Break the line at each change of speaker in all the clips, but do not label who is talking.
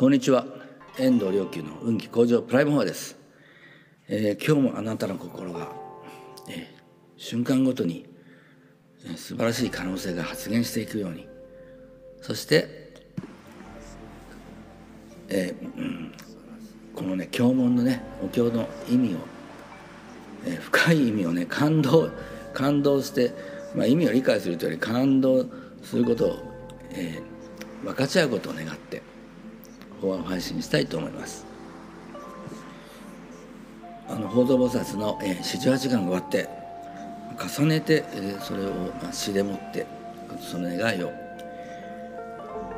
こんにちは。遠藤良久の運気向上プライムフォアです、えー、今日もあなたの心が、えー、瞬間ごとに、えー、素晴らしい可能性が発現していくようにそして、えーうん、このね経文のねお経の意味を、えー、深い意味をね感動感動して、まあ、意味を理解するというより感動することを、えー、分かち合うことを願って法案配信したいと思います。あの法蔵菩薩の四十八願が終わって重ねて、えー、それを、まあ、詩でもってその願いを、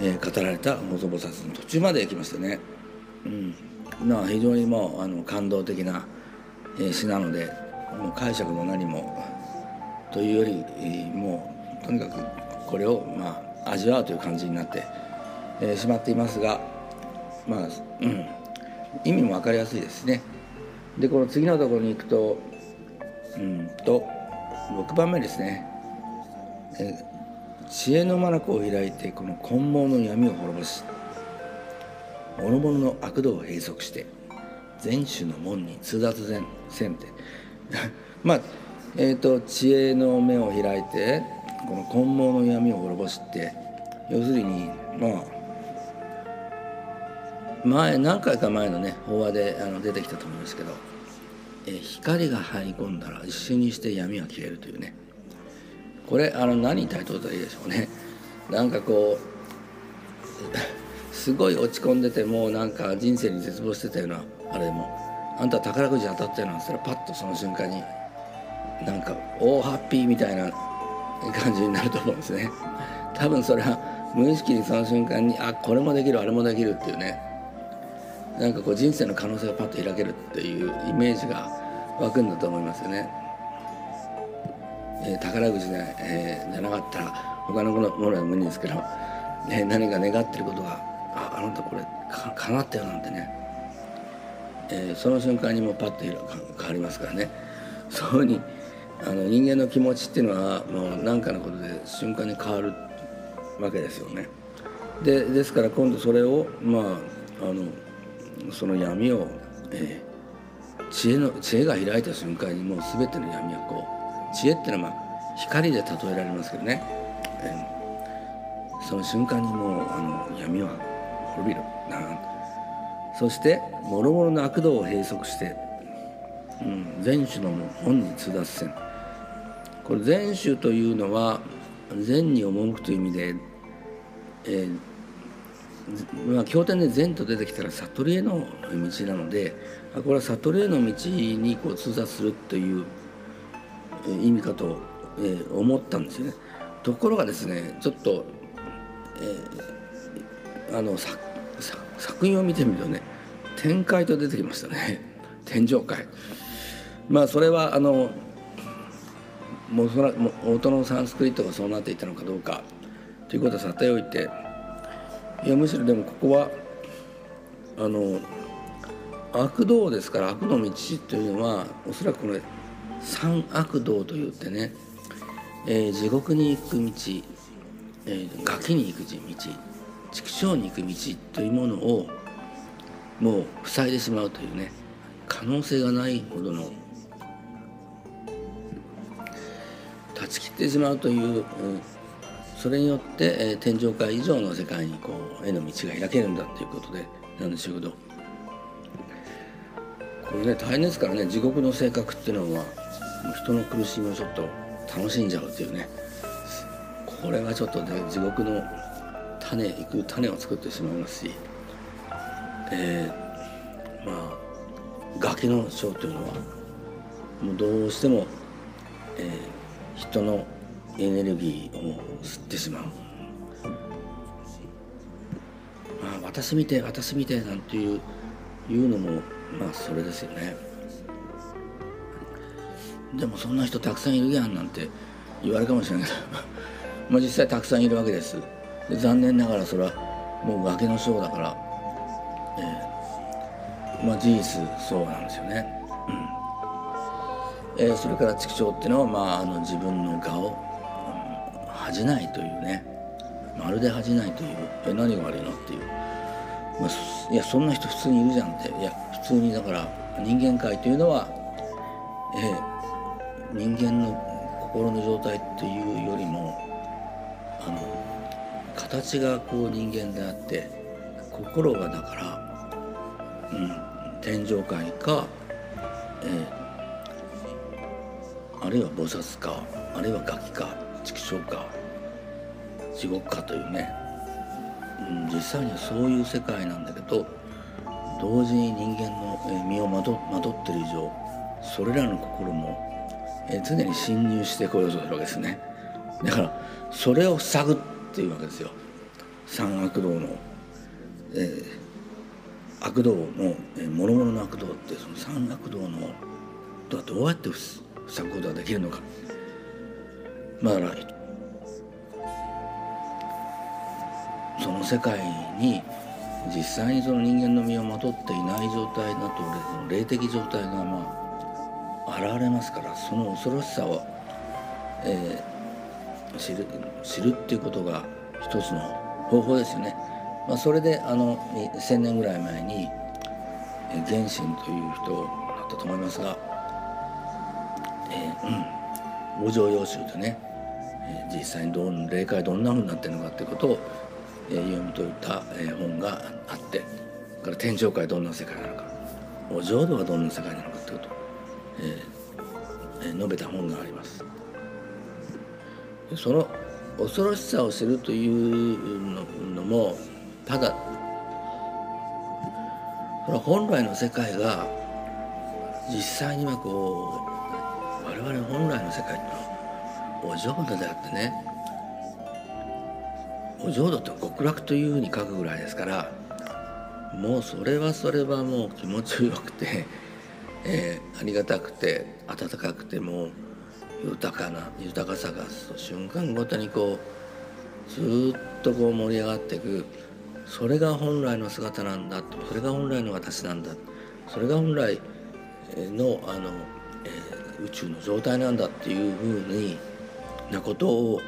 えー、語られた法蔵菩薩の途中まで行きましたね、うん。まあ、非常にもうあの感動的な、えー、詩なのでもう解釈も何もというより、えー、もうとにかくこれを、まあ、味わうという感じになって、えー、しまっていますがまあ、うん、意味も分かりやすいですね。でこの次のところに行くとうんと6番目ですね。え知恵の眼を開いてこの根毛の闇を滅ぼし諸々の悪道を閉塞して全種の門に通達せんせんて まあえーと、知恵の目を開いてこの根毛の闇を滅ぼしって要するにまあ前何回か前のね法話であの出てきたと思いますけど、え光が入り込んだら一瞬にして闇は消えるというね。これあの何に対等たらいいでしょうね。なんかこう すごい落ち込んでてもうなんか人生に絶望してたようなあれでもあんた宝くじ当たったよなんつったらパッとその瞬間になんか大ハッピーみたいな感じになると思うんですね。多分それは無意識にその瞬間にあこれもできるあれもできるっていうねなんかこう人生の可能性がパッと開けるっていうイメージが湧くんだと思いますよね。えー、宝くじで、えー、じゃなかったら他のものは無理ですけど、ね、何か願ってることがああなたこれか叶ったよなんてね、えー、その瞬間にもうパッと変わりますからねそうにあの人間の気持ちっていうのはもう何かのことで瞬間に変わるわけですよね。でですから今度それをまああのその闇を、えー、知恵の知恵が開いた瞬間にもう全ての闇はこう知恵っていうのはまあ光で例えられますけどね、えー、その瞬間にもうあの闇は滅びる。なそして諸々の悪道を閉塞して、うん、全種の本に通達せん。これ全種というのは善に赴くという意味で、えー、まあ、経典で善と出てきたら悟りへの道なのでこれは悟りへの道にこう通達するという意味かと、えー、思ったんですよね。ところがですねちょっと、えー、あの作作品を見てみるとね天界と出てきましたね天上界。まあそれはあのもうそら元のサンスクリットがそうなっていたのかどうかということはさておいていやむしろでもここはあの悪道ですから悪の道というのはおそらくこれ三悪道といってね、えー、地獄に行く道、えー、崖に行く道畜生に行く道というものをもう塞いでしまうというね可能性がないほどの断ち切ってしまうという、うんそれによって、えー、天上界以上の世界にこうへの道が開けるんだっていうことでなんでしょうけど。これね大変ですからね地獄の性格っていうのはもう人の苦しみをちょっと楽しんじゃうっていうね。これがちょっとね地獄の種いく種を作ってしまいますし、えー、まあ崖の章というのはもうどうしても、えー、人のエネルギーを吸ってしまう、まあ、私見て私見てなんていういうのもまあそれですよね。でもそんな人たくさんいるやんなんて言われるかもしれないけど。まあ実際たくさんいるわけです。で残念ながらそれはもう崖の章だから、えー、まあ事実そうなんですよね、うん。えー、それから畜生っていうのは、まあ、あの自分の顔恥じないというね。まるで恥じないという。え何が悪いのっていう。まあ、いやそんな人普通にいるじゃんって。いや普通にだから人間界というのは、えー、人間の心の状態っていうよりもあの形がこう人間であって心がだから、うん、天上界か、えー、あるいは菩薩かあるいはガキか畜生か地獄かというね、うん、実際にはそういう世界なんだけど同時に人間の身をまとってる以上それらの心も常に侵入してこようとするわけですね。だからそれを塞ぐっていうわけですよ。三悪道の、えー、悪道の、えー、諸々の悪道ってその三悪道のとはどうやって塞ぐことができるのか。まあその世界に実際にその人間の身をまとっていない状態だと霊的状態がまあ現れますからその恐ろしさを、えー、知る知るっていうことが一つの方法ですよね。まあ、それであの1,000年ぐらい前に原神という人だったと思いますが、えー、うん、五条要集でね、実際にどう霊界どんなふうになってるのかっていうことをえー、読み解いた、えー、本があってから天上界どんな世界なのかお浄土はどんな世界なのかということを、えー、述べた本があります。その恐ろしさを知るというのもただその本来の世界が実際にはこう我々本来の世界っていうのはお浄土であってねお浄土って極楽というふうに書くぐらいですからもうそれはそれはもう気持ちよくて、えー、ありがたくて温かくても豊かな豊かさが瞬間ごとにこうずっとこう盛り上がっていく。それが本来の姿なんだそれが本来の私なんだ。それが本来のあの、えー、宇宙の状態なんだっていうふうになことを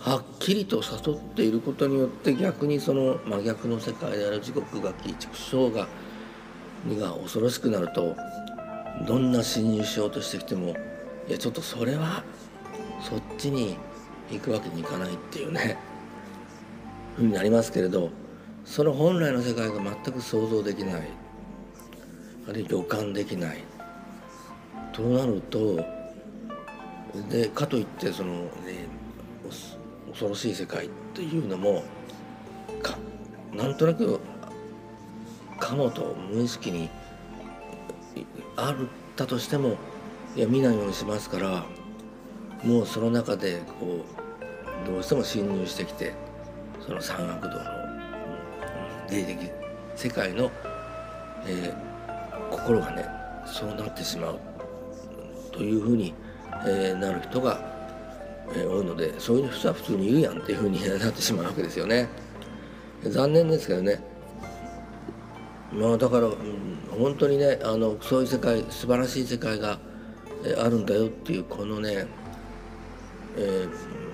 はっきりと悟っていることによって逆にその真逆の世界である地獄が鬼畜生がが恐ろしくなるとどんな侵入しようとしてきてもいやちょっとそれはそっちに行くわけにいかないっていうねふうになりますけれどその本来の世界が全く想像できないあるいは予感できないとなるとでかといってその、ね、恐ろしい世界っていうのもかなんとなくかもと無意識にあったとしてもいや見ないようにしますからもうその中でこうどうしても侵入してきてその三悪道の霊的世界の、えー、心がねそうなってしまうというふうに、えー、なる人がえ、多いのでそういう人は普通に言うやんっていうふうに なってしまうわけですよね。残念ですけどねまあだから、うん、本当にねあのそういう世界素晴らしい世界が、え、あるんだよっていうこのね、え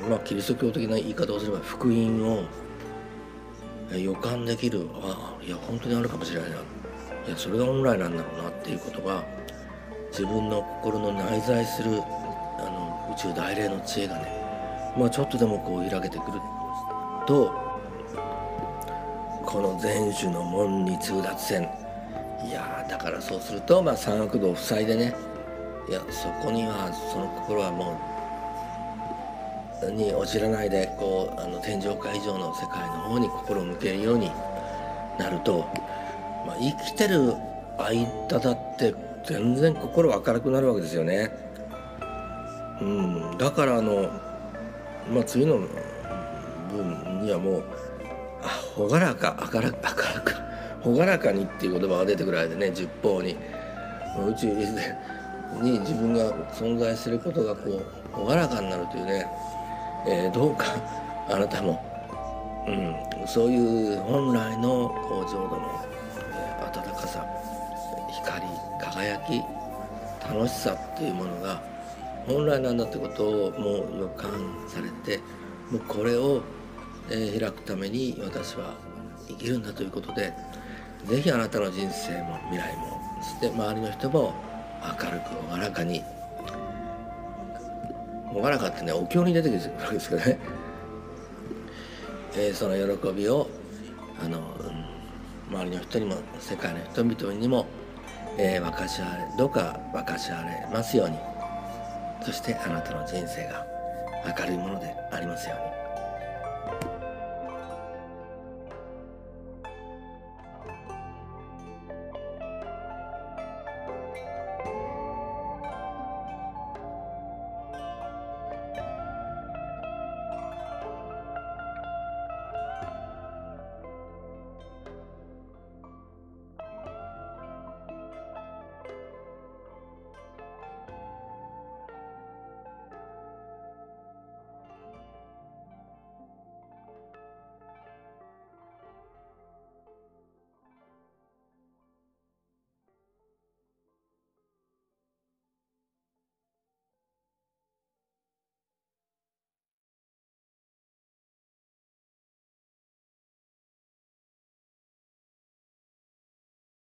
ー、まあキリスト教的な言い方をすれば福音を、え、予感できるああいや本当にあるかもしれないないやそれが本来なんだろうなっていうことが自分の心の内在する宇宙大霊の知恵がね、まあ、ちょっとでもこう開けてくるとこの全種の門に通達せんいやだからそうすると、まあ、三悪道を塞いでねいやそこにはその心はもうに落ちらないでこうあの天上界以上の世界の方に心を向けるようになると、まあ、生きてる間だって全然心明るくなるわけですよね。うん、だからあの、まあ、次の文にはもう「朗らか明るく朗らかに」っていう言葉が出てくる間ね十方に。宇宙に自分が存在することがこう朗らかになるというね、えー、どうかあなたも、うん、そういう本来のこう浄土の、えー、温かさ光輝き楽しさっていうものが本来なんだってことをもう予感されてもうこれを、え、開くために私は生きるんだということで是非あなたの人生も未来もそして周りの人も明るく朗らかに朗らかってねお経に出てくるわけですけどね、えー、その喜びをあの周りの人にも世界の人々にも、えー、分かち合われどうか分かち合われますように。そしてあなたの人生が明るいものでありますように。